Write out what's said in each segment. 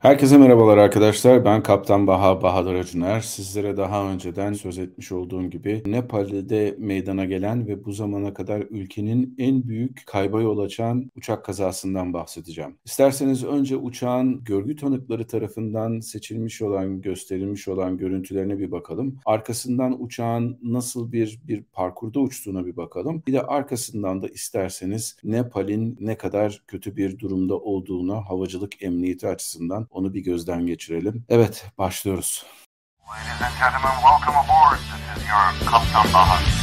Herkese merhabalar arkadaşlar. Ben Kaptan Baha Bahadır Acuner. Sizlere daha önceden söz etmiş olduğum gibi Nepal'de meydana gelen ve bu zamana kadar ülkenin en büyük kayba yol açan uçak kazasından bahsedeceğim. İsterseniz önce uçağın görgü tanıkları tarafından seçilmiş olan, gösterilmiş olan görüntülerine bir bakalım. Arkasından uçağın nasıl bir bir parkurda uçtuğuna bir bakalım. Bir de arkasından da isterseniz Nepal'in ne kadar kötü bir durumda olduğuna havacılık emniyeti açısından onu bir gözden geçirelim. Evet, başlıyoruz. Ladies and gentlemen, welcome aboard. This is your Kaptan Bahar.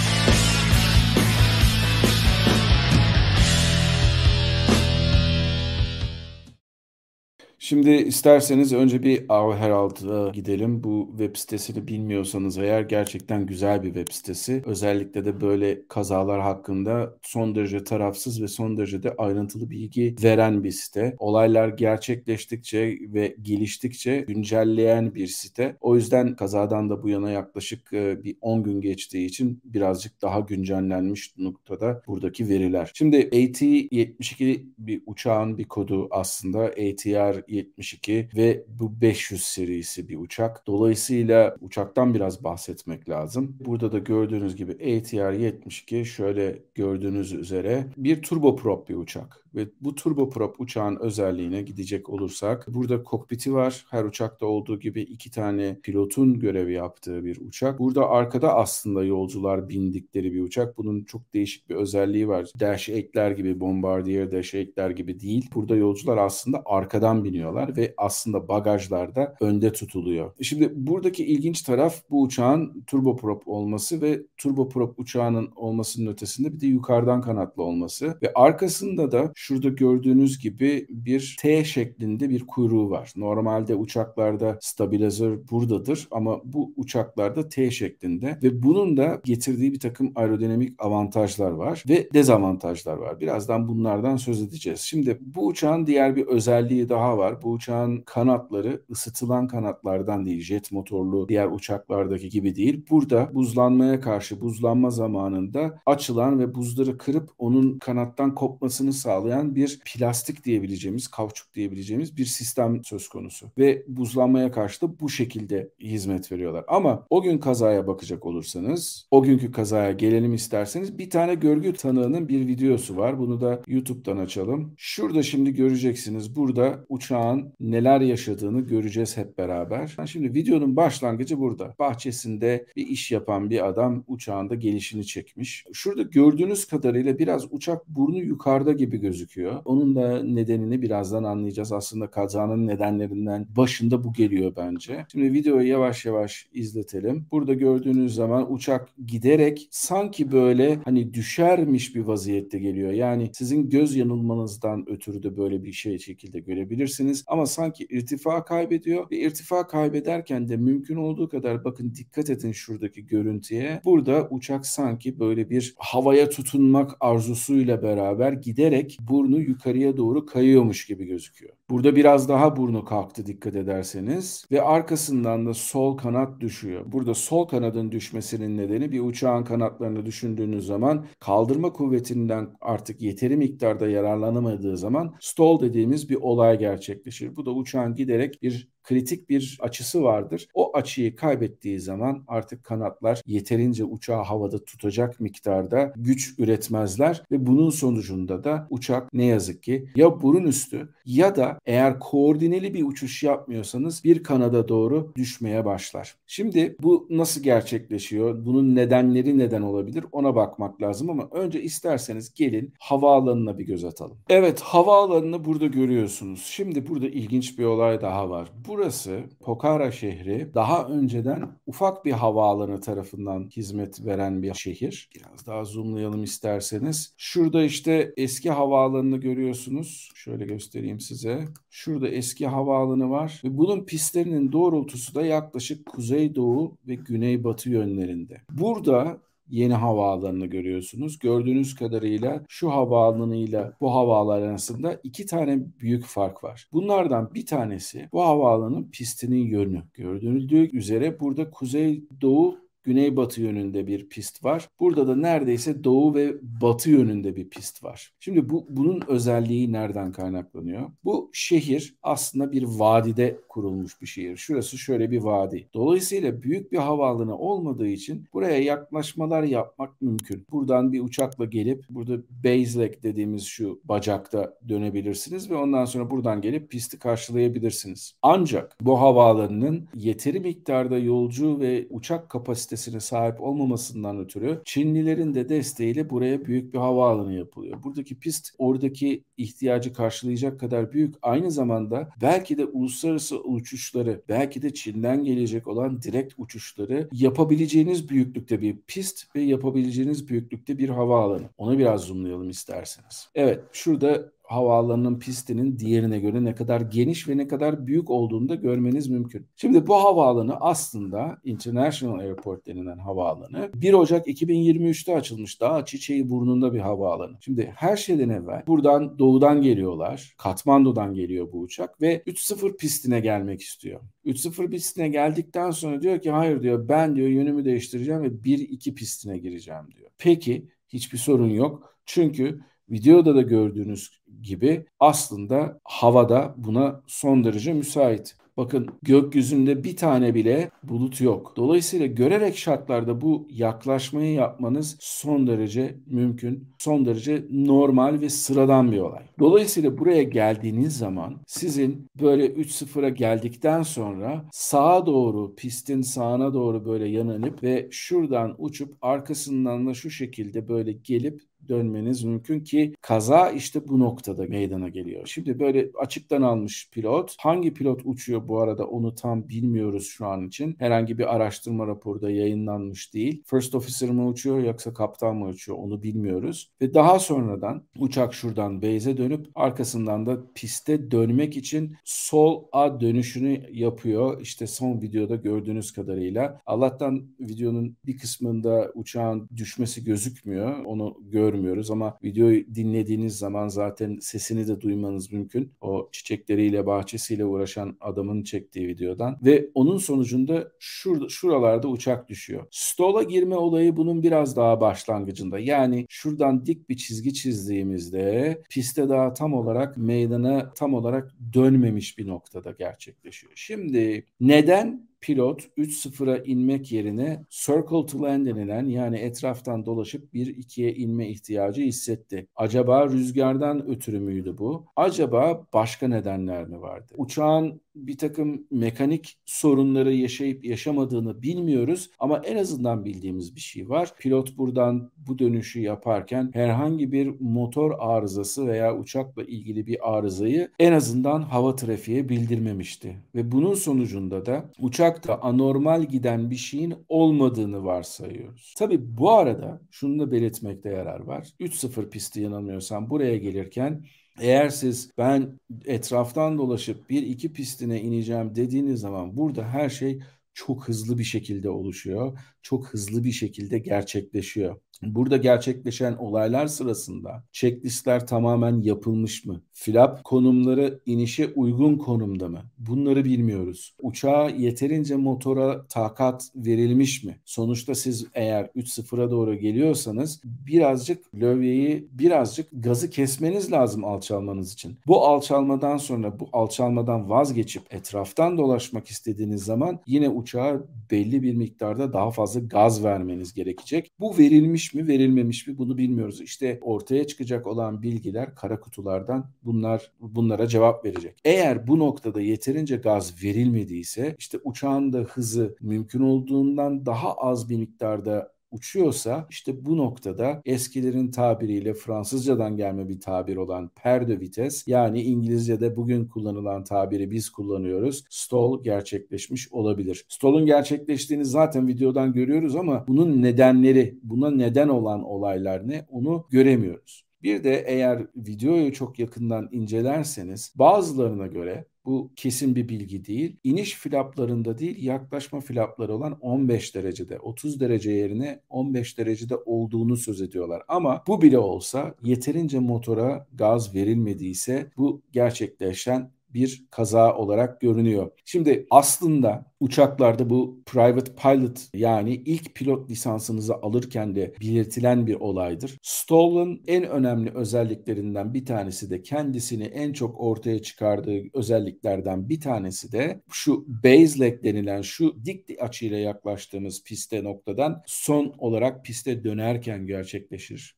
Şimdi isterseniz önce bir Av Herald'a gidelim. Bu web sitesini bilmiyorsanız eğer gerçekten güzel bir web sitesi. Özellikle de böyle kazalar hakkında son derece tarafsız ve son derece de ayrıntılı bilgi veren bir site. Olaylar gerçekleştikçe ve geliştikçe güncelleyen bir site. O yüzden kazadan da bu yana yaklaşık e, bir 10 gün geçtiği için birazcık daha güncellenmiş noktada buradaki veriler. Şimdi AT-72 bir uçağın bir kodu aslında. ATR 72 ve bu 500 serisi bir uçak. Dolayısıyla uçaktan biraz bahsetmek lazım. Burada da gördüğünüz gibi ATR 72 şöyle gördüğünüz üzere bir turboprop bir uçak. Ve bu turboprop uçağın özelliğine gidecek olursak burada kokpiti var. Her uçakta olduğu gibi iki tane pilotun görevi yaptığı bir uçak. Burada arkada aslında yolcular bindikleri bir uçak. Bunun çok değişik bir özelliği var. Dash 8'ler gibi, Bombardier Dash 8'ler gibi değil. Burada yolcular aslında arkadan biniyorlar ve aslında bagajlar da önde tutuluyor. Şimdi buradaki ilginç taraf bu uçağın turboprop olması ve turboprop uçağının olmasının ötesinde bir de yukarıdan kanatlı olması ve arkasında da Şurada gördüğünüz gibi bir T şeklinde bir kuyruğu var. Normalde uçaklarda stabilizör buradadır ama bu uçaklarda T şeklinde ve bunun da getirdiği bir takım aerodinamik avantajlar var ve dezavantajlar var. Birazdan bunlardan söz edeceğiz. Şimdi bu uçağın diğer bir özelliği daha var. Bu uçağın kanatları ısıtılan kanatlardan değil, jet motorlu diğer uçaklardaki gibi değil. Burada buzlanmaya karşı buzlanma zamanında açılan ve buzları kırıp onun kanattan kopmasını sağlayan sağlayan bir plastik diyebileceğimiz, kauçuk diyebileceğimiz bir sistem söz konusu. Ve buzlanmaya karşı da bu şekilde hizmet veriyorlar. Ama o gün kazaya bakacak olursanız, o günkü kazaya gelelim isterseniz bir tane görgü tanığının bir videosu var. Bunu da YouTube'dan açalım. Şurada şimdi göreceksiniz. Burada uçağın neler yaşadığını göreceğiz hep beraber. Şimdi videonun başlangıcı burada. Bahçesinde bir iş yapan bir adam uçağında gelişini çekmiş. Şurada gördüğünüz kadarıyla biraz uçak burnu yukarıda gibi gözüküyor gözüküyor. Onun da nedenini birazdan anlayacağız. Aslında kazanın nedenlerinden başında bu geliyor bence. Şimdi videoyu yavaş yavaş izletelim. Burada gördüğünüz zaman uçak giderek sanki böyle hani düşermiş bir vaziyette geliyor. Yani sizin göz yanılmanızdan ötürü de böyle bir şey şekilde görebilirsiniz. Ama sanki irtifa kaybediyor ve irtifa kaybederken de mümkün olduğu kadar bakın dikkat edin şuradaki görüntüye. Burada uçak sanki böyle bir havaya tutunmak arzusuyla beraber giderek burnu yukarıya doğru kayıyormuş gibi gözüküyor. Burada biraz daha burnu kalktı dikkat ederseniz ve arkasından da sol kanat düşüyor. Burada sol kanadın düşmesinin nedeni bir uçağın kanatlarını düşündüğünüz zaman kaldırma kuvvetinden artık yeteri miktarda yararlanamadığı zaman stall dediğimiz bir olay gerçekleşir. Bu da uçağın giderek bir kritik bir açısı vardır. O açıyı kaybettiği zaman artık kanatlar yeterince uçağı havada tutacak miktarda güç üretmezler ve bunun sonucunda da uçak ne yazık ki ya burun üstü ya da eğer koordineli bir uçuş yapmıyorsanız bir kanada doğru düşmeye başlar. Şimdi bu nasıl gerçekleşiyor? Bunun nedenleri neden olabilir? Ona bakmak lazım ama önce isterseniz gelin havaalanına bir göz atalım. Evet havaalanını burada görüyorsunuz. Şimdi burada ilginç bir olay daha var. Bu burası Pokhara şehri daha önceden ufak bir havaalanı tarafından hizmet veren bir şehir. Biraz daha zoomlayalım isterseniz. Şurada işte eski havaalanını görüyorsunuz. Şöyle göstereyim size. Şurada eski havaalanı var ve bunun pistlerinin doğrultusu da yaklaşık kuzeydoğu ve güneybatı yönlerinde. Burada yeni havaalanını görüyorsunuz. Gördüğünüz kadarıyla şu havaalanıyla bu havaalanı arasında iki tane büyük fark var. Bunlardan bir tanesi bu havaalanının pistinin yönü. Gördüğünüz üzere burada kuzey doğu güneybatı yönünde bir pist var. Burada da neredeyse doğu ve batı yönünde bir pist var. Şimdi bu bunun özelliği nereden kaynaklanıyor? Bu şehir aslında bir vadide kurulmuş bir şehir. Şurası şöyle bir vadi. Dolayısıyla büyük bir havaalanı olmadığı için buraya yaklaşmalar yapmak mümkün. Buradan bir uçakla gelip burada base leg dediğimiz şu bacakta dönebilirsiniz ve ondan sonra buradan gelip pisti karşılayabilirsiniz. Ancak bu havaalanının yeteri miktarda yolcu ve uçak kapasitesine sahip olmamasından ötürü Çinlilerin de desteğiyle buraya büyük bir havaalanı yapılıyor. Buradaki pist oradaki ihtiyacı karşılayacak kadar büyük. Aynı zamanda belki de uluslararası uçuşları, belki de Çin'den gelecek olan direkt uçuşları yapabileceğiniz büyüklükte bir pist ve yapabileceğiniz büyüklükte bir havaalanı. Onu biraz zoomlayalım isterseniz. Evet, şurada havaalanının pistinin diğerine göre ne kadar geniş ve ne kadar büyük olduğunu da görmeniz mümkün. Şimdi bu havaalanı aslında International Airport denilen havaalanı 1 Ocak 2023'te açılmış. Daha çiçeği burnunda bir havaalanı. Şimdi her şeyden evvel buradan doğudan geliyorlar. Katmandu'dan geliyor bu uçak ve 3-0 pistine gelmek istiyor. 3-0 pistine geldikten sonra diyor ki hayır diyor ben diyor yönümü değiştireceğim ve 1-2 pistine gireceğim diyor. Peki hiçbir sorun yok. Çünkü videoda da gördüğünüz gibi aslında havada buna son derece müsait. Bakın gökyüzünde bir tane bile bulut yok. Dolayısıyla görerek şartlarda bu yaklaşmayı yapmanız son derece mümkün, son derece normal ve sıradan bir olay. Dolayısıyla buraya geldiğiniz zaman sizin böyle 3-0'a geldikten sonra sağa doğru, pistin sağına doğru böyle yanınıp ve şuradan uçup arkasından da şu şekilde böyle gelip dönmeniz mümkün ki kaza işte bu noktada meydana geliyor. Şimdi böyle açıktan almış pilot. Hangi pilot uçuyor bu arada onu tam bilmiyoruz şu an için. Herhangi bir araştırma raporu yayınlanmış değil. First officer mı uçuyor yoksa kaptan mı uçuyor onu bilmiyoruz. Ve daha sonradan uçak şuradan base'e dönüp arkasından da piste dönmek için sol A dönüşünü yapıyor. İşte son videoda gördüğünüz kadarıyla. Allah'tan videonun bir kısmında uçağın düşmesi gözükmüyor. Onu görmüyoruz görmüyoruz ama videoyu dinlediğiniz zaman zaten sesini de duymanız mümkün. O çiçekleriyle bahçesiyle uğraşan adamın çektiği videodan ve onun sonucunda şurada şuralarda uçak düşüyor. Stola girme olayı bunun biraz daha başlangıcında. Yani şuradan dik bir çizgi çizdiğimizde piste daha tam olarak meydana tam olarak dönmemiş bir noktada gerçekleşiyor. Şimdi neden pilot 3-0'a inmek yerine circle to land denilen yani etraftan dolaşıp 1-2'ye inme ihtiyacı hissetti. Acaba rüzgardan ötürü müydü bu? Acaba başka nedenler mi vardı? Uçağın bir takım mekanik sorunları yaşayıp yaşamadığını bilmiyoruz ama en azından bildiğimiz bir şey var. Pilot buradan bu dönüşü yaparken herhangi bir motor arızası veya uçakla ilgili bir arızayı en azından hava trafiğe bildirmemişti. Ve bunun sonucunda da uçakta anormal giden bir şeyin olmadığını varsayıyoruz. Tabi bu arada şunu da belirtmekte yarar var. 3-0 pisti yanılmıyorsam buraya gelirken eğer siz ben etraftan dolaşıp bir iki pistine ineceğim dediğiniz zaman burada her şey çok hızlı bir şekilde oluşuyor. Çok hızlı bir şekilde gerçekleşiyor. Burada gerçekleşen olaylar sırasında checklistler tamamen yapılmış mı? Flap konumları inişe uygun konumda mı? Bunları bilmiyoruz. Uçağa yeterince motora takat verilmiş mi? Sonuçta siz eğer 3-0'a doğru geliyorsanız birazcık lövyeyi, birazcık gazı kesmeniz lazım alçalmanız için. Bu alçalmadan sonra bu alçalmadan vazgeçip etraftan dolaşmak istediğiniz zaman yine uçağa belli bir miktarda daha fazla gaz vermeniz gerekecek. Bu verilmiş mi verilmemiş mi bunu bilmiyoruz. İşte ortaya çıkacak olan bilgiler kara kutulardan bunlar bunlara cevap verecek. Eğer bu noktada yeterince gaz verilmediyse işte uçağın da hızı mümkün olduğundan daha az bir miktarda uçuyorsa işte bu noktada eskilerin tabiriyle Fransızcadan gelme bir tabir olan perde vites yani İngilizce'de bugün kullanılan tabiri biz kullanıyoruz. Stall gerçekleşmiş olabilir. Stall'un gerçekleştiğini zaten videodan görüyoruz ama bunun nedenleri, buna neden olan olaylar ne onu göremiyoruz. Bir de eğer videoyu çok yakından incelerseniz bazılarına göre bu kesin bir bilgi değil. İniş flaplarında değil yaklaşma flapları olan 15 derecede 30 derece yerine 15 derecede olduğunu söz ediyorlar. Ama bu bile olsa yeterince motora gaz verilmediyse bu gerçekleşen bir kaza olarak görünüyor. Şimdi aslında uçaklarda bu private pilot yani ilk pilot lisansınızı alırken de belirtilen bir olaydır. Stoll'un en önemli özelliklerinden bir tanesi de kendisini en çok ortaya çıkardığı özelliklerden bir tanesi de şu base leg denilen şu dik açıyla yaklaştığımız piste noktadan son olarak piste dönerken gerçekleşir.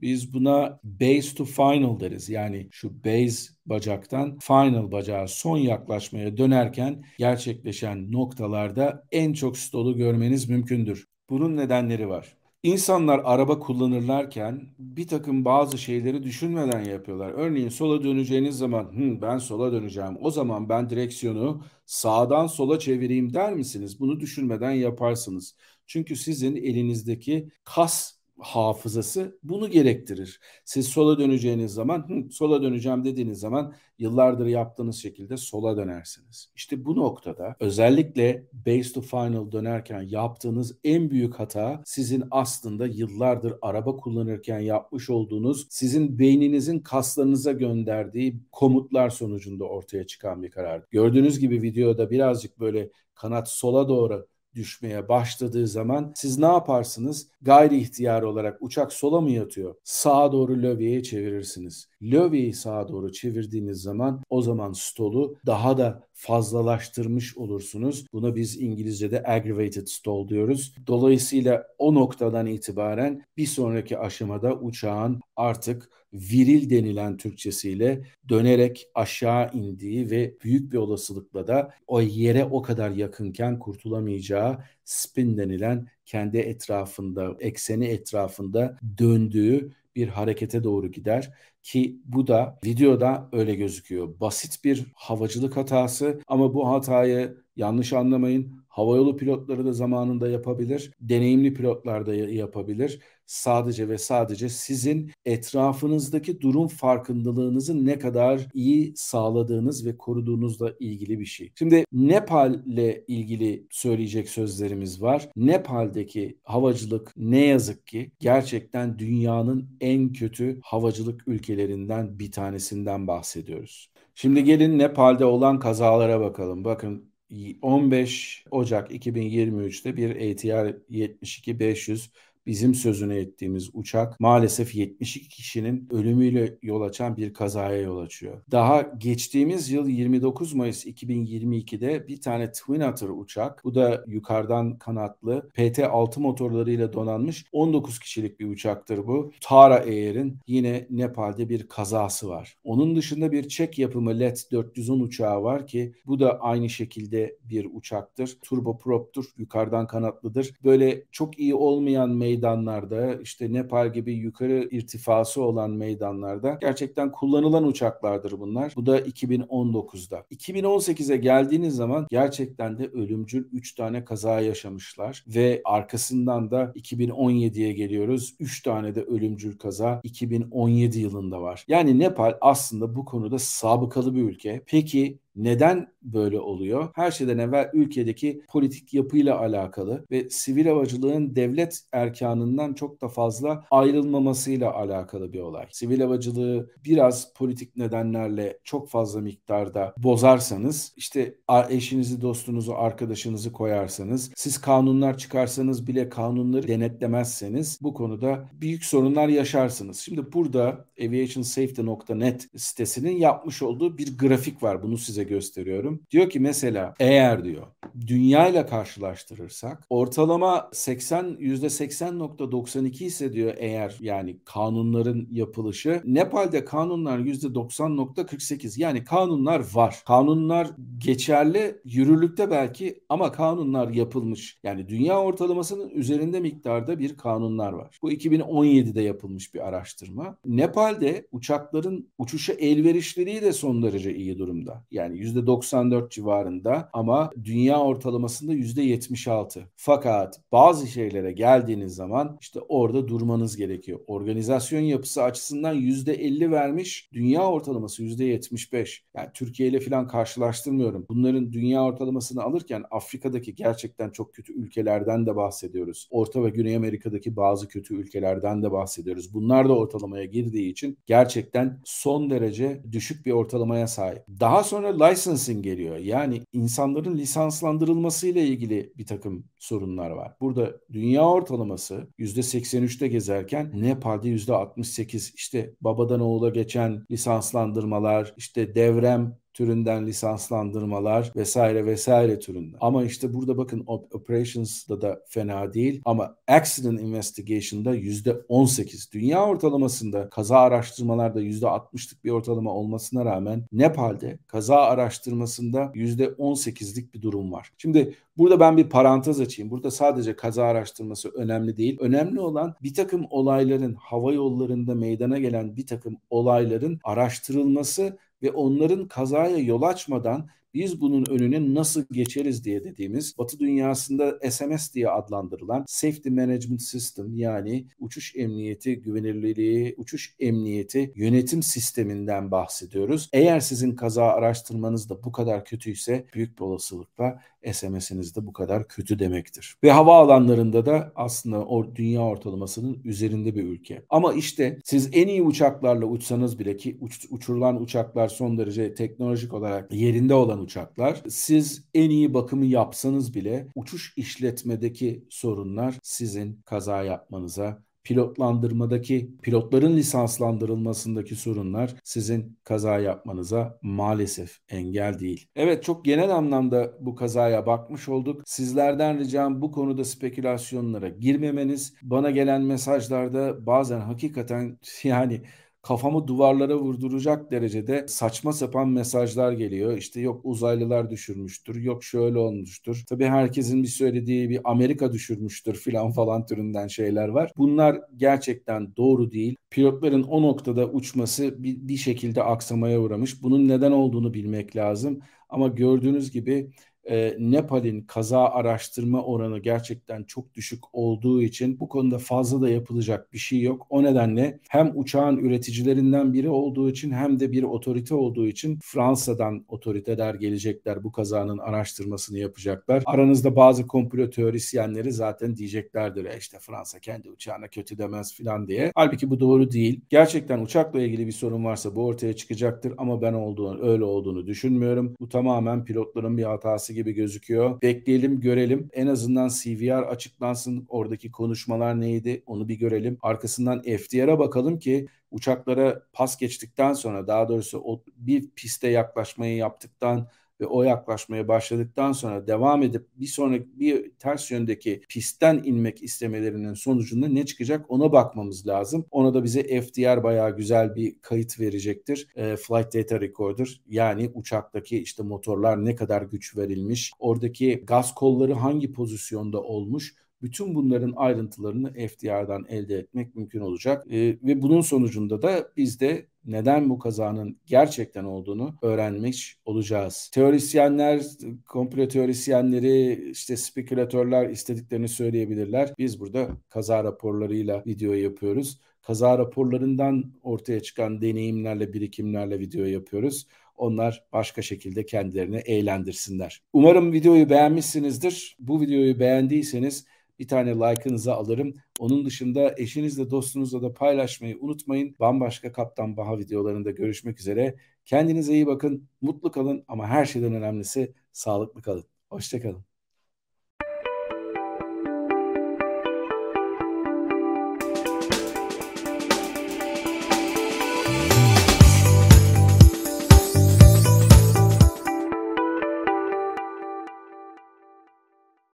Biz buna base to final deriz. Yani şu base bacaktan final bacağa son yaklaşmaya dönerken gerçekleşen noktalarda en çok stolu görmeniz mümkündür. Bunun nedenleri var. İnsanlar araba kullanırlarken bir takım bazı şeyleri düşünmeden yapıyorlar. Örneğin sola döneceğiniz zaman Hı, ben sola döneceğim o zaman ben direksiyonu sağdan sola çevireyim der misiniz? Bunu düşünmeden yaparsınız. Çünkü sizin elinizdeki kas hafızası bunu gerektirir. Siz sola döneceğiniz zaman, Hı, sola döneceğim dediğiniz zaman yıllardır yaptığınız şekilde sola dönersiniz. İşte bu noktada özellikle base to final dönerken yaptığınız en büyük hata sizin aslında yıllardır araba kullanırken yapmış olduğunuz sizin beyninizin kaslarınıza gönderdiği komutlar sonucunda ortaya çıkan bir karar. Gördüğünüz gibi videoda birazcık böyle kanat sola doğru düşmeye başladığı zaman siz ne yaparsınız? Gayri ihtiyar olarak uçak sola mı yatıyor? Sağa doğru lövyeye çevirirsiniz. Lövyeyi sağa doğru çevirdiğiniz zaman o zaman stolu daha da fazlalaştırmış olursunuz. Buna biz İngilizce'de aggravated stall diyoruz. Dolayısıyla o noktadan itibaren bir sonraki aşamada uçağın artık viril denilen Türkçesiyle dönerek aşağı indiği ve büyük bir olasılıkla da o yere o kadar yakınken kurtulamayacağı spin denilen kendi etrafında, ekseni etrafında döndüğü bir harekete doğru gider ki bu da videoda öyle gözüküyor. Basit bir havacılık hatası ama bu hatayı yanlış anlamayın. Havayolu pilotları da zamanında yapabilir. Deneyimli pilotlar da yapabilir sadece ve sadece sizin etrafınızdaki durum farkındalığınızı ne kadar iyi sağladığınız ve koruduğunuzla ilgili bir şey. Şimdi Nepal ile ilgili söyleyecek sözlerimiz var. Nepal'deki havacılık ne yazık ki gerçekten dünyanın en kötü havacılık ülkelerinden bir tanesinden bahsediyoruz. Şimdi gelin Nepal'de olan kazalara bakalım. Bakın 15 Ocak 2023'te bir ATR 72 500 bizim sözünü ettiğimiz uçak maalesef 72 kişinin ölümüyle yol açan bir kazaya yol açıyor. Daha geçtiğimiz yıl 29 Mayıs 2022'de bir tane Twin Otter uçak, bu da yukarıdan kanatlı PT-6 motorlarıyla donanmış 19 kişilik bir uçaktır bu. Tara Air'in yine Nepal'de bir kazası var. Onun dışında bir Çek yapımı LET 410 uçağı var ki bu da aynı şekilde bir uçaktır. Turboproptur, yukarıdan kanatlıdır. Böyle çok iyi olmayan meydan meydanlarda işte Nepal gibi yukarı irtifası olan meydanlarda gerçekten kullanılan uçaklardır bunlar. Bu da 2019'da. 2018'e geldiğiniz zaman gerçekten de ölümcül 3 tane kaza yaşamışlar ve arkasından da 2017'ye geliyoruz. 3 tane de ölümcül kaza 2017 yılında var. Yani Nepal aslında bu konuda sabıkalı bir ülke. Peki neden böyle oluyor? Her şeyden evvel ülkedeki politik yapıyla alakalı ve sivil havacılığın devlet erkanından çok da fazla ayrılmamasıyla alakalı bir olay. Sivil havacılığı biraz politik nedenlerle çok fazla miktarda bozarsanız işte eşinizi, dostunuzu, arkadaşınızı koyarsanız, siz kanunlar çıkarsanız bile kanunları denetlemezseniz bu konuda büyük sorunlar yaşarsınız. Şimdi burada aviationsafety.net sitesinin yapmış olduğu bir grafik var. Bunu size gösteriyorum. Diyor ki mesela eğer diyor dünya ile karşılaştırırsak ortalama 80 %80.92 ise diyor eğer yani kanunların yapılışı Nepal'de kanunlar %90.48 yani kanunlar var. Kanunlar geçerli yürürlükte belki ama kanunlar yapılmış. Yani dünya ortalamasının üzerinde miktarda bir kanunlar var. Bu 2017'de yapılmış bir araştırma. Nepal'de uçakların uçuşa elverişliliği de son derece iyi durumda. Yani %94 civarında ama dünya ortalamasında %76. Fakat bazı şeylere geldiğiniz zaman işte orada durmanız gerekiyor. Organizasyon yapısı açısından %50 vermiş, dünya ortalaması %75. Yani Türkiye ile falan karşılaştırmıyorum. Bunların dünya ortalamasını alırken Afrika'daki gerçekten çok kötü ülkelerden de bahsediyoruz. Orta ve Güney Amerika'daki bazı kötü ülkelerden de bahsediyoruz. Bunlar da ortalamaya girdiği için gerçekten son derece düşük bir ortalamaya sahip. Daha sonra licensing geliyor. Yani insanların lisanslandırılması ile ilgili bir takım sorunlar var. Burada dünya ortalaması %83'te gezerken Nepal'de %68 işte babadan oğula geçen lisanslandırmalar, işte devrem türünden lisanslandırmalar vesaire vesaire türünden. Ama işte burada bakın operations'da da fena değil ama accident investigation'da yüzde 18. Dünya ortalamasında kaza araştırmalarda yüzde 60'lık bir ortalama olmasına rağmen Nepal'de kaza araştırmasında yüzde 18'lik bir durum var. Şimdi burada ben bir parantez açayım. Burada sadece kaza araştırması önemli değil. Önemli olan bir takım olayların hava yollarında meydana gelen bir takım olayların araştırılması ve onların kazaya yol açmadan biz bunun önüne nasıl geçeriz diye dediğimiz Batı dünyasında SMS diye adlandırılan Safety Management System yani uçuş emniyeti güvenilirliği, uçuş emniyeti yönetim sisteminden bahsediyoruz. Eğer sizin kaza araştırmanız da bu kadar kötüyse büyük bir olasılıkla SMS'iniz de bu kadar kötü demektir. Ve hava alanlarında da aslında o dünya ortalamasının üzerinde bir ülke. Ama işte siz en iyi uçaklarla uçsanız bile ki uç, uçurulan uçaklar son derece teknolojik olarak yerinde olan uçaklar. Siz en iyi bakımı yapsanız bile uçuş işletmedeki sorunlar sizin kaza yapmanıza pilotlandırmadaki, pilotların lisanslandırılmasındaki sorunlar sizin kaza yapmanıza maalesef engel değil. Evet çok genel anlamda bu kazaya bakmış olduk. Sizlerden ricam bu konuda spekülasyonlara girmemeniz. Bana gelen mesajlarda bazen hakikaten yani kafamı duvarlara vurduracak derecede saçma sapan mesajlar geliyor. İşte yok uzaylılar düşürmüştür, yok şöyle olmuştur. Tabii herkesin bir söylediği bir Amerika düşürmüştür filan falan türünden şeyler var. Bunlar gerçekten doğru değil. Pilotların o noktada uçması bir, bir şekilde aksamaya uğramış. Bunun neden olduğunu bilmek lazım. Ama gördüğünüz gibi e, Nepal'in kaza araştırma oranı gerçekten çok düşük olduğu için bu konuda fazla da yapılacak bir şey yok. O nedenle hem uçağın üreticilerinden biri olduğu için hem de bir otorite olduğu için Fransa'dan otoriteler gelecekler bu kazanın araştırmasını yapacaklar. Aranızda bazı komplo teorisyenleri zaten diyeceklerdir e işte Fransa kendi uçağına kötü demez filan diye. Halbuki bu doğru değil. Gerçekten uçakla ilgili bir sorun varsa bu ortaya çıkacaktır ama ben olduğunu öyle olduğunu düşünmüyorum. Bu tamamen pilotların bir hatası gibi gözüküyor. Bekleyelim görelim. En azından CVR açıklansın. Oradaki konuşmalar neydi onu bir görelim. Arkasından FDR'a bakalım ki uçaklara pas geçtikten sonra daha doğrusu o bir piste yaklaşmayı yaptıktan ve o yaklaşmaya başladıktan sonra devam edip bir sonraki bir ters yöndeki pistten inmek istemelerinin sonucunda ne çıkacak ona bakmamız lazım. Ona da bize FDR bayağı güzel bir kayıt verecektir. E, Flight Data Recorder yani uçaktaki işte motorlar ne kadar güç verilmiş, oradaki gaz kolları hangi pozisyonda olmuş bütün bunların ayrıntılarını FDR'dan elde etmek mümkün olacak. E, ve bunun sonucunda da biz de neden bu kazanın gerçekten olduğunu öğrenmiş olacağız. Teorisyenler, komplo teorisyenleri, işte spekülatörler istediklerini söyleyebilirler. Biz burada kaza raporlarıyla video yapıyoruz. Kaza raporlarından ortaya çıkan deneyimlerle, birikimlerle video yapıyoruz. Onlar başka şekilde kendilerini eğlendirsinler. Umarım videoyu beğenmişsinizdir. Bu videoyu beğendiyseniz bir tane like'ınızı alırım. Onun dışında eşinizle dostunuzla da paylaşmayı unutmayın. Bambaşka Kaptan Baha videolarında görüşmek üzere. Kendinize iyi bakın, mutlu kalın ama her şeyden önemlisi sağlıklı kalın. Hoşçakalın.